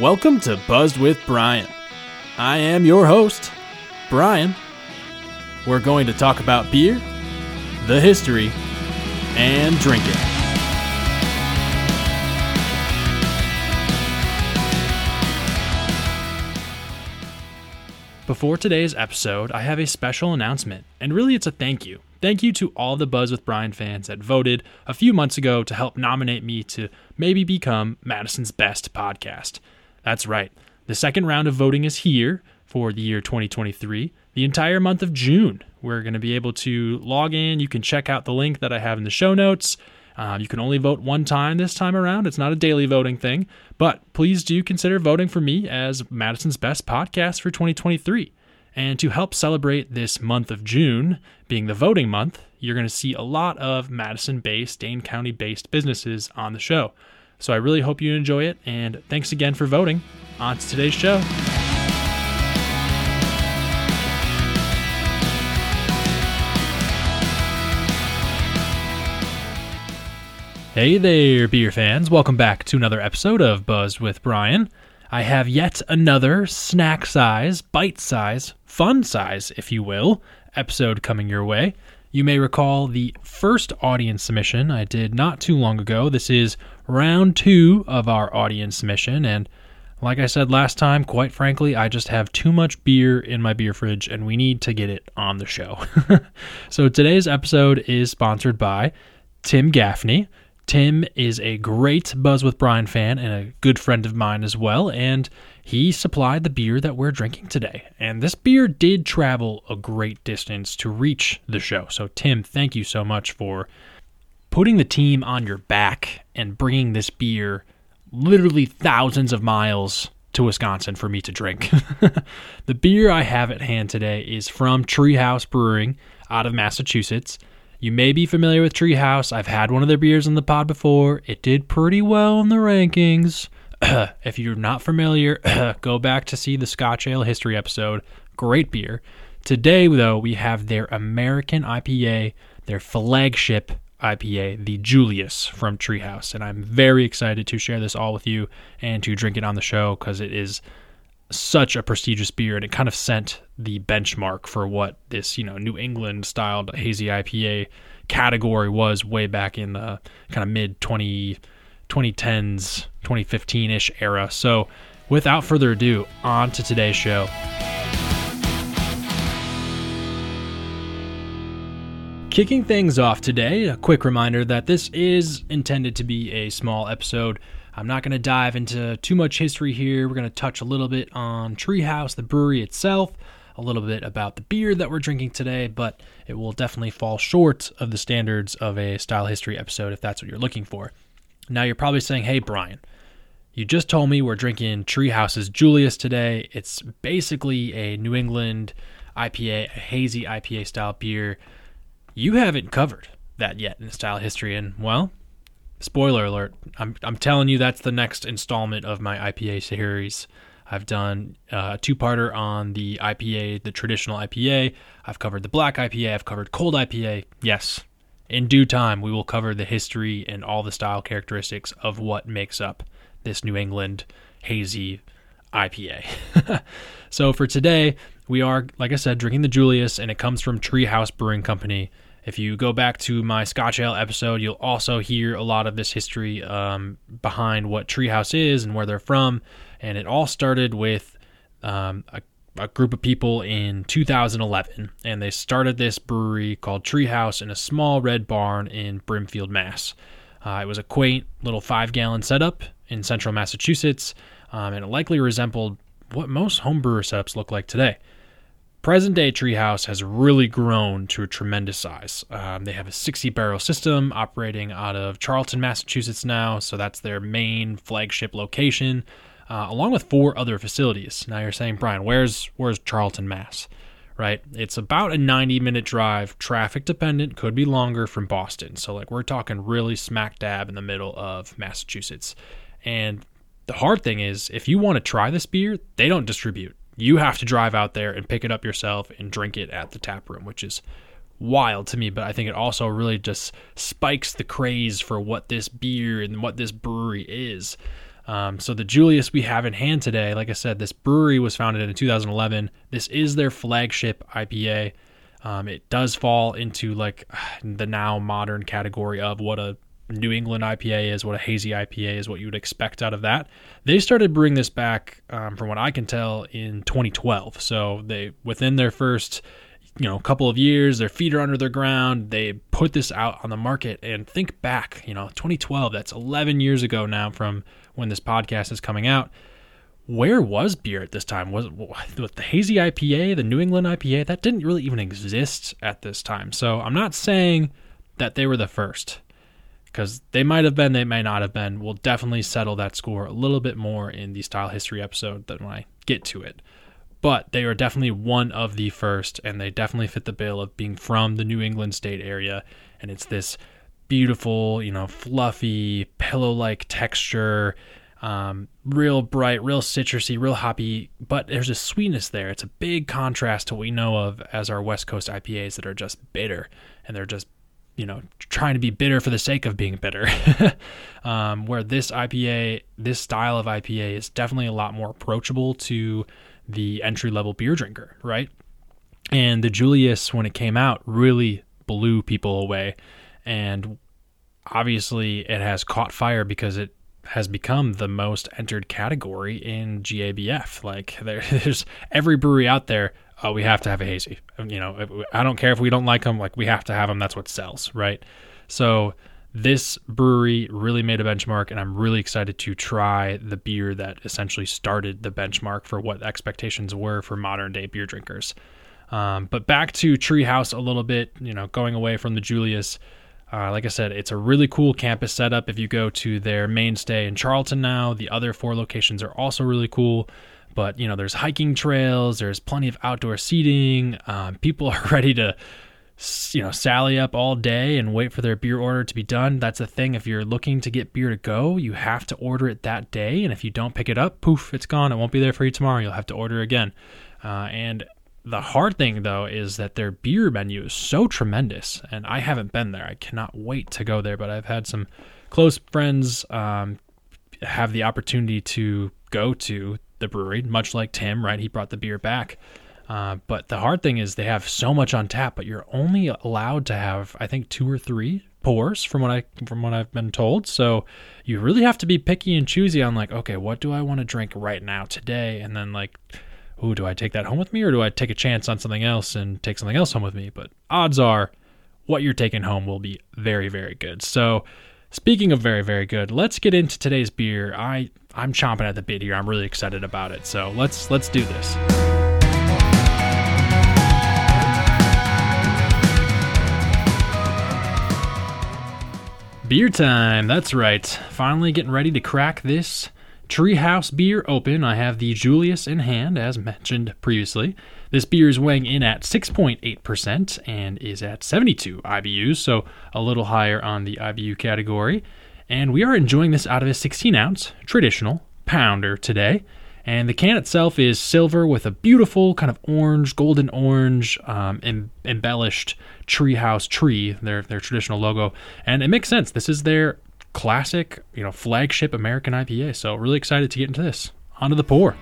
Welcome to Buzzed with Brian. I am your host, Brian. We're going to talk about beer, the history, and drinking. Before today's episode, I have a special announcement, and really it's a thank you. Thank you to all the Buzzed with Brian fans that voted a few months ago to help nominate me to maybe become Madison's best podcast. That's right. The second round of voting is here for the year 2023, the entire month of June. We're going to be able to log in. You can check out the link that I have in the show notes. Um, you can only vote one time this time around. It's not a daily voting thing, but please do consider voting for me as Madison's best podcast for 2023. And to help celebrate this month of June being the voting month, you're going to see a lot of Madison based, Dane County based businesses on the show. So I really hope you enjoy it, and thanks again for voting. On to today's show. Hey there, beer fans. Welcome back to another episode of Buzzed with Brian. I have yet another snack size, bite size, fun size, if you will, episode coming your way. You may recall the first audience submission I did not too long ago. This is round two of our audience submission, and like I said last time, quite frankly, I just have too much beer in my beer fridge and we need to get it on the show. so today's episode is sponsored by Tim Gaffney. Tim is a great Buzzed with Brian fan and a good friend of mine as well, and he supplied the beer that we're drinking today. And this beer did travel a great distance to reach the show. So, Tim, thank you so much for putting the team on your back and bringing this beer literally thousands of miles to Wisconsin for me to drink. the beer I have at hand today is from Treehouse Brewing out of Massachusetts. You may be familiar with Treehouse. I've had one of their beers in the pod before. It did pretty well in the rankings. if you're not familiar, go back to see the Scotch Ale history episode. Great beer. Today, though, we have their American IPA, their flagship IPA, the Julius from Treehouse. And I'm very excited to share this all with you and to drink it on the show because it is such a prestigious beer and it kind of sent the benchmark for what this, you know, New England styled hazy IPA category was way back in the kind of mid 20 2010s, 2015-ish era. So, without further ado, on to today's show. Kicking things off today, a quick reminder that this is intended to be a small episode. I'm not going to dive into too much history here. We're going to touch a little bit on Treehouse, the brewery itself, a little bit about the beer that we're drinking today, but it will definitely fall short of the standards of a style history episode if that's what you're looking for. Now, you're probably saying, hey, Brian, you just told me we're drinking Treehouse's Julius today. It's basically a New England IPA, a hazy IPA style beer. You haven't covered that yet in style history, and well, spoiler alert, I'm, I'm telling you that's the next installment of my IPA series. I've done uh, a two parter on the IPA, the traditional IPA. I've covered the black IPA. I've covered cold IPA. Yes, in due time, we will cover the history and all the style characteristics of what makes up this New England hazy IPA. so for today, we are, like I said, drinking the Julius, and it comes from Treehouse Brewing Company. If you go back to my Scotch Ale episode, you'll also hear a lot of this history um, behind what Treehouse is and where they're from. And it all started with um, a, a, group of people in 2011, and they started this brewery called Treehouse in a small red barn in Brimfield, Mass. Uh, it was a quaint little five gallon setup in central Massachusetts, um, and it likely resembled what most homebrewer setups look like today present day Treehouse has really grown to a tremendous size. Um, they have a 60 barrel system operating out of Charlton, Massachusetts now, so that's their main flagship location, uh, along with four other facilities. Now you're saying, Brian, where's where's Charlton, Mass? Right, it's about a 90 minute drive, traffic dependent, could be longer from Boston. So like we're talking really smack dab in the middle of Massachusetts, and the hard thing is, if you want to try this beer, they don't distribute. You have to drive out there and pick it up yourself and drink it at the tap room, which is wild to me, but I think it also really just spikes the craze for what this beer and what this brewery is. Um, so the Julius we have in hand today, like I said, this brewery was founded in 2011. This is their flagship IPA. Um, it does fall into like the now modern category of what a New England IPA is, what a hazy IPA is, what you would expect out of that. They started brewing this back, um, from what I can tell, in 2012. So they within their first you know couple of years their feet are under the ground. They put this out on the market and think back you know 2012 that's 11 years ago now from when this podcast is coming out. Where was beer at this time? Was with the hazy ipa the new england ipa that didn't really even exist at this time. So i'm not saying that they were the first because they might have been, they may not have been. We'll definitely settle that score a little bit more in the style history episode than when I get to it. But they are definitely one of the first, and they definitely fit the bill of being from the New England state area. And it's this beautiful, you know, fluffy, pillow like texture, um, real bright, real citrusy, real hoppy, but there's a sweetness there. It's a big contrast to what we know of as our West Coast IPAs that are just bitter and they're just you know trying to be bitter for the sake of being bitter. Um, where this ipa this style of ipa is definitely a lot more approachable to the entry level beer drinker right? And the julius when it came out really blew people away. And obviously it has caught fire because it has become the most entered category in GABF. Like there, there's every brewery out there uh, we have to have a hazy. You know, I don't care if we don't like them, like we have to have them. That's what sells, right? So this brewery really made a benchmark, and I'm really excited to try the beer that essentially started the benchmark for what expectations were for modern day beer drinkers. Um, but back to Treehouse a little bit, you know, going away from the Julius. Uh, like I said, it's a really cool campus setup. If you go to their mainstay in Charlton now, the other four locations are also really cool. But you know, there's hiking trails, there's plenty of outdoor seating. Um, people are ready to, you know, sally up all day and wait for their beer order to be done. That's the thing. If you're looking to get beer to go, you have to order it that day, and if you don't pick it up, poof, it's gone. It won't be there for you tomorrow. You'll have to order again. Uh, and the hard thing though is that their beer menu is so tremendous, and I haven't been there. I cannot wait to go there, but I've had some close friends um, have the opportunity to go to the brewery, much like Tim, right? He brought the beer back. Uh, but the hard thing is they have so much on tap, but you're only allowed to have, I think, two or three pours from what I from what I've been told. So you really have to be picky and choosy on like, okay, what do I want to drink right now today? And then like, ooh, do I take that home with me or do I take a chance on something else and take something else home with me? But odds are, what you're taking home will be very very good. So speaking of very very good, let's get into today's beer. I I'm chomping at the bit here. I'm really excited about it. So let's let's do this. Beer time. That's right. Finally getting ready to crack this Treehouse beer open. I have the Julius in hand, as mentioned previously. This beer is weighing in at 6.8% and is at 72 IBUs, so a little higher on the IBU category. And we are enjoying this out of a 16 ounce traditional pounder today. And the can itself is silver with a beautiful kind of orange, golden orange, um, em- embellished treehouse tree, their their traditional logo. And it makes sense. This is their classic, you know, flagship American IPA. So really excited to get into this. Onto the pour.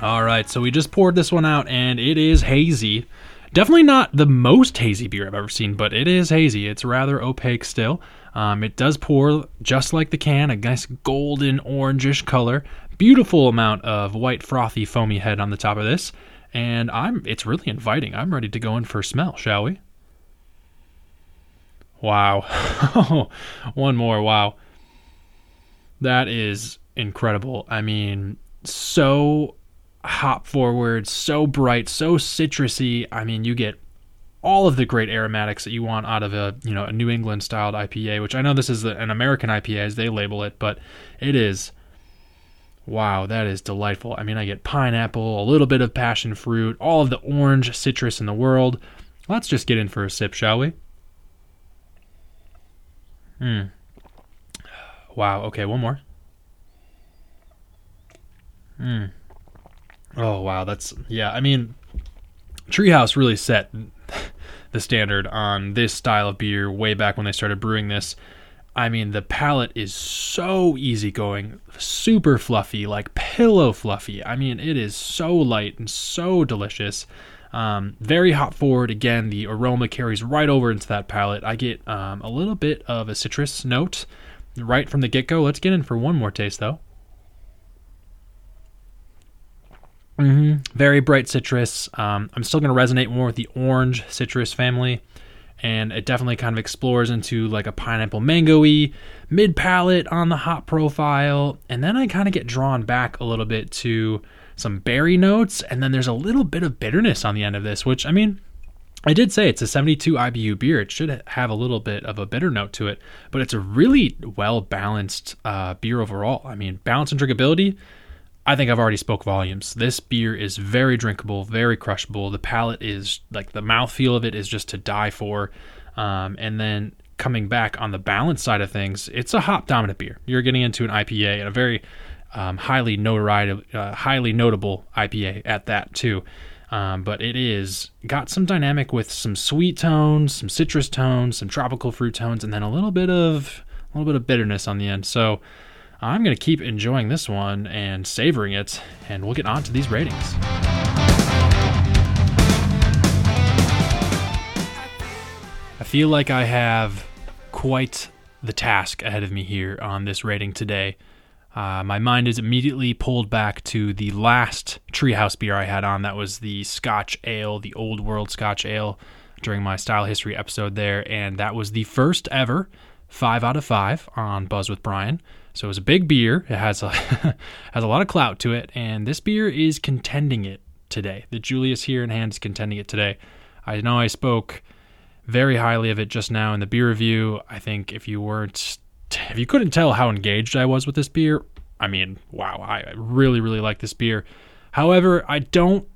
All right, so we just poured this one out, and it is hazy. Definitely not the most hazy beer I've ever seen, but it is hazy. It's rather opaque still. Um, it does pour just like the can, a nice golden orangish color. Beautiful amount of white frothy foamy head on the top of this, and I'm it's really inviting. I'm ready to go in for a smell, shall we? Wow. One more. Wow. That is incredible. I mean, so hop forward, so bright, so citrusy. I mean, you get all of the great aromatics that you want out of a you know a New England styled IPA, which I know this is an American IPA as they label it, but it is. Wow, that is delightful. I mean, I get pineapple, a little bit of passion fruit, all of the orange citrus in the world. Let's just get in for a sip, shall we? Hmm. Wow. Okay, one more. Hmm. Oh wow, that's yeah. I mean, Treehouse really set the standard on this style of beer way back when they started brewing this. I mean, the palate is so easygoing, super fluffy, like pillow fluffy. I mean, it is so light and so delicious. Um, very hop forward. Again, the aroma carries right over into that palate. I get um, a little bit of a citrus note right from the get go. Let's get in for one more taste, though. Mm-hmm. Very bright citrus. Um, I'm still going to resonate more with the orange citrus family, and it definitely kind of explores into like a pineapple mangoey mid palate on the hop profile, and then I kind of get drawn back a little bit to some berry notes, and then there's a little bit of bitterness on the end of this, which I mean, I did say it's a 72 IBU beer. It should have a little bit of a bitter note to it, but it's a really well balanced uh, beer overall. I mean, balance and drinkability I think I've already spoke volumes. This beer is very drinkable, very crushable. The palate is like the mouthfeel of it is just to die for. Um, and then coming back on the balance side of things, it's a hop dominant beer. You're getting into an IPA and a very um, highly notoriety, uh, highly notable IPA at that too. Um, but it is got some dynamic with some sweet tones, some citrus tones, some tropical fruit tones, and then a little bit of a little bit of bitterness on the end. So I'm going to keep enjoying this one and savoring it, and we'll get on to these ratings. I feel like I have quite the task ahead of me here on this rating today. Uh, my mind is immediately pulled back to the last treehouse beer I had on. That was the Scotch Ale, the Old World Scotch Ale, during my style history episode there. And that was the first ever five out of five on Buzzed with Brian. So it was a big beer. It has a has a lot of clout to it, and this beer is contending it today. The Julius here in hand is contending it today. I know I spoke very highly of it just now in the beer review. I think if you weren't if you couldn't tell how engaged I was with this beer, I mean, wow, I really really like this beer. However, I don't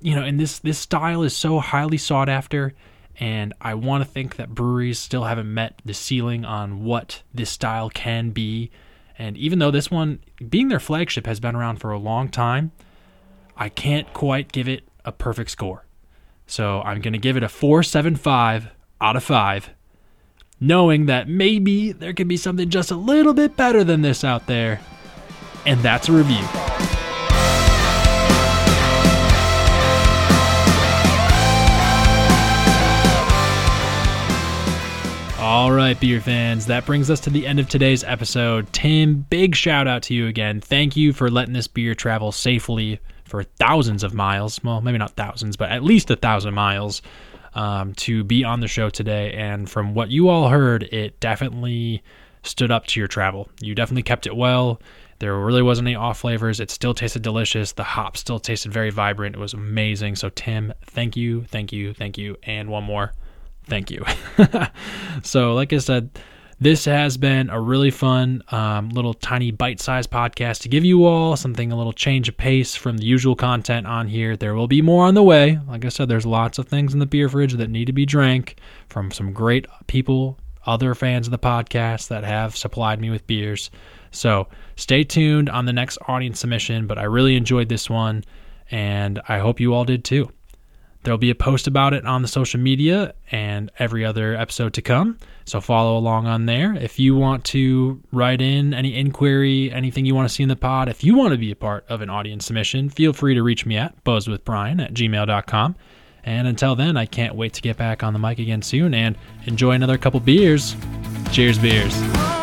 you know, and this this style is so highly sought after and I want to think that breweries still haven't met the ceiling on what this style can be and even though this one, being their flagship, has been around for a long time, I can't quite give it a perfect score. So I'm going to give it a 475 out of 5, knowing that maybe there could be something just a little bit better than this out there. And that's a review. All right, beer fans, that brings us to the end of today's episode. Tim, big shout out to you again. Thank you for letting this beer travel safely for thousands of miles. Well, maybe not thousands, but at least a thousand miles um, to be on the show today. And from what you all heard, it definitely stood up to your travel. You definitely kept it well. There really wasn't any off flavors. It still tasted delicious. The hop still tasted very vibrant. It was amazing. So, Tim, thank you, thank you, thank you. And one more thank you. so, like I said, this has been a really fun um, little tiny bite-sized podcast to give you all something a little change of pace from the usual content on here. There will be more on the way. Like I said, there's lots of things in the beer fridge that need to be drank from some great people, other fans of the podcast that have supplied me with beers. So stay tuned on the next audience submission. But I really enjoyed this one, and I hope you all did too. There'll be a post about it on the social media and every other episode to come. So follow along on there. If you want to write in any inquiry, anything you want to see in the pod, if you want to be a part of an audience submission, feel free to reach me at buzzwithbrian at gmail.com. And until then, I can't wait to get back on the mic again soon and enjoy another couple beers. Cheers, beers.